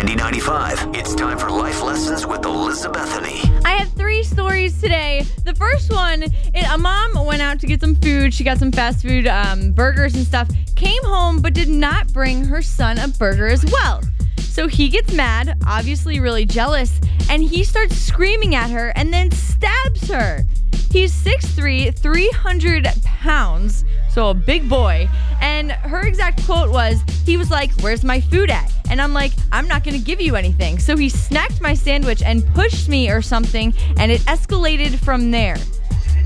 Candy 95. It's time for life lessons with Elizabethany. I have three stories today. The first one, it, a mom went out to get some food. She got some fast food, um, burgers and stuff. Came home, but did not bring her son a burger as well. So he gets mad, obviously really jealous, and he starts screaming at her and then stabs her. He's 6'3, 300 pounds, so a big boy. And her exact quote was, he was like, Where's my food at? And I'm like, I'm not gonna give you anything. So he snacked my sandwich and pushed me or something, and it escalated from there.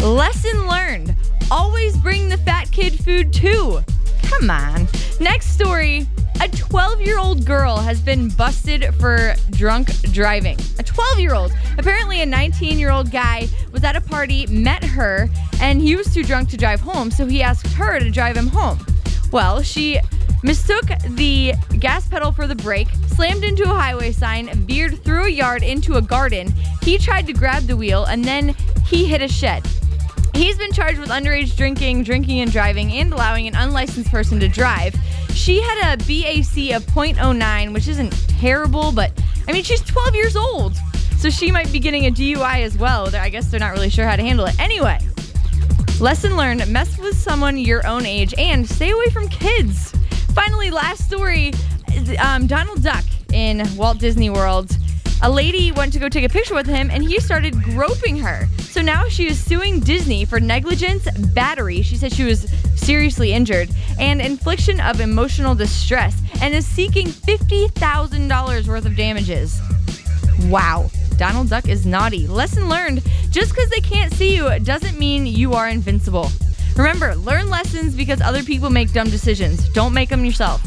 Lesson learned always bring the fat kid food too. Come on. Next story. A 12 year old girl has been busted for drunk driving. A 12 year old. Apparently, a 19 year old guy was at a party, met her, and he was too drunk to drive home, so he asked her to drive him home. Well, she mistook the gas pedal for the brake, slammed into a highway sign, veered through a yard into a garden. He tried to grab the wheel, and then he hit a shed. He's been charged with underage drinking, drinking and driving, and allowing an unlicensed person to drive. She had a BAC of 0.09, which isn't terrible, but I mean, she's 12 years old. So she might be getting a DUI as well. I guess they're not really sure how to handle it. Anyway, lesson learned mess with someone your own age and stay away from kids. Finally, last story um, Donald Duck in Walt Disney World a lady went to go take a picture with him and he started groping her. So now she is suing Disney for negligence, battery. She said she was seriously injured, and infliction of emotional distress, and is seeking $50,000 worth of damages. Wow. Donald Duck is naughty. Lesson learned just because they can't see you doesn't mean you are invincible. Remember, learn lessons because other people make dumb decisions. Don't make them yourself.